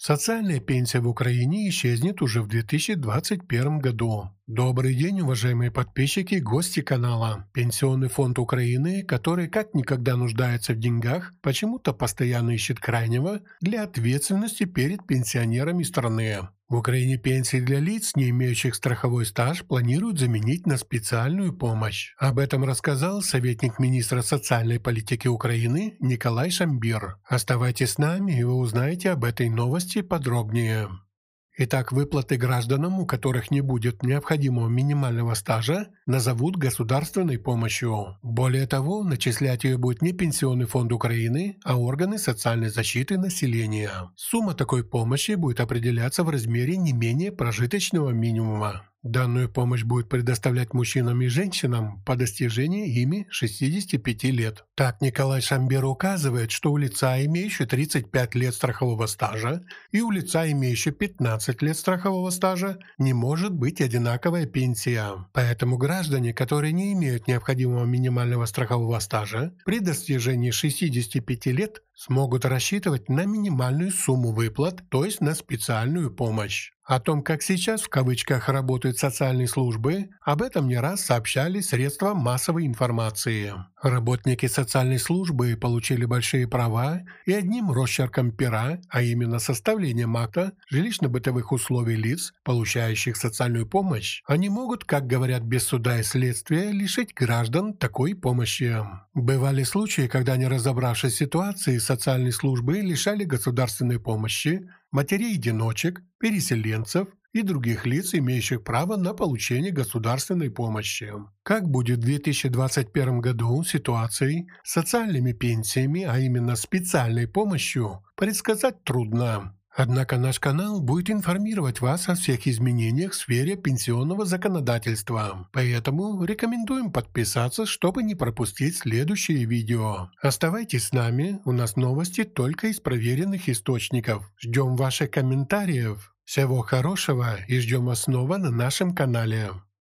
Социальная пенсия в Украине исчезнет уже в 2021 году. Добрый день, уважаемые подписчики и гости канала. Пенсионный фонд Украины, который как никогда нуждается в деньгах, почему-то постоянно ищет крайнего для ответственности перед пенсионерами страны. В Украине пенсии для лиц, не имеющих страховой стаж, планируют заменить на специальную помощь. Об этом рассказал советник министра социальной политики Украины Николай Шамбир. Оставайтесь с нами, и вы узнаете об этой новости подробнее. Итак, выплаты гражданам, у которых не будет необходимого минимального стажа, назовут государственной помощью. Более того, начислять ее будет не Пенсионный фонд Украины, а органы социальной защиты населения. Сумма такой помощи будет определяться в размере не менее прожиточного минимума. Данную помощь будет предоставлять мужчинам и женщинам по достижении ими 65 лет. Так Николай Шамбер указывает, что у лица, имеющего 35 лет страхового стажа, и у лица, имеющего 15 лет страхового стажа, не может быть одинаковая пенсия. Поэтому граждане, которые не имеют необходимого минимального страхового стажа, при достижении 65 лет смогут рассчитывать на минимальную сумму выплат, то есть на специальную помощь. О том, как сейчас в кавычках работают социальные службы, об этом не раз сообщали средства массовой информации. Работники социальной службы получили большие права и одним росчерком пера, а именно составлением акта жилищно-бытовых условий лиц, получающих социальную помощь, они могут, как говорят без суда и следствия, лишить граждан такой помощи. Бывали случаи, когда, не разобравшись ситуации, социальные службы лишали государственной помощи, матерей-одиночек, переселенцев и других лиц, имеющих право на получение государственной помощи. Как будет в 2021 году ситуацией с социальными пенсиями, а именно специальной помощью, предсказать трудно. Однако наш канал будет информировать вас о всех изменениях в сфере пенсионного законодательства, поэтому рекомендуем подписаться, чтобы не пропустить следующие видео. Оставайтесь с нами, у нас новости только из проверенных источников. Ждем ваших комментариев. Всего хорошего и ждем вас снова на нашем канале.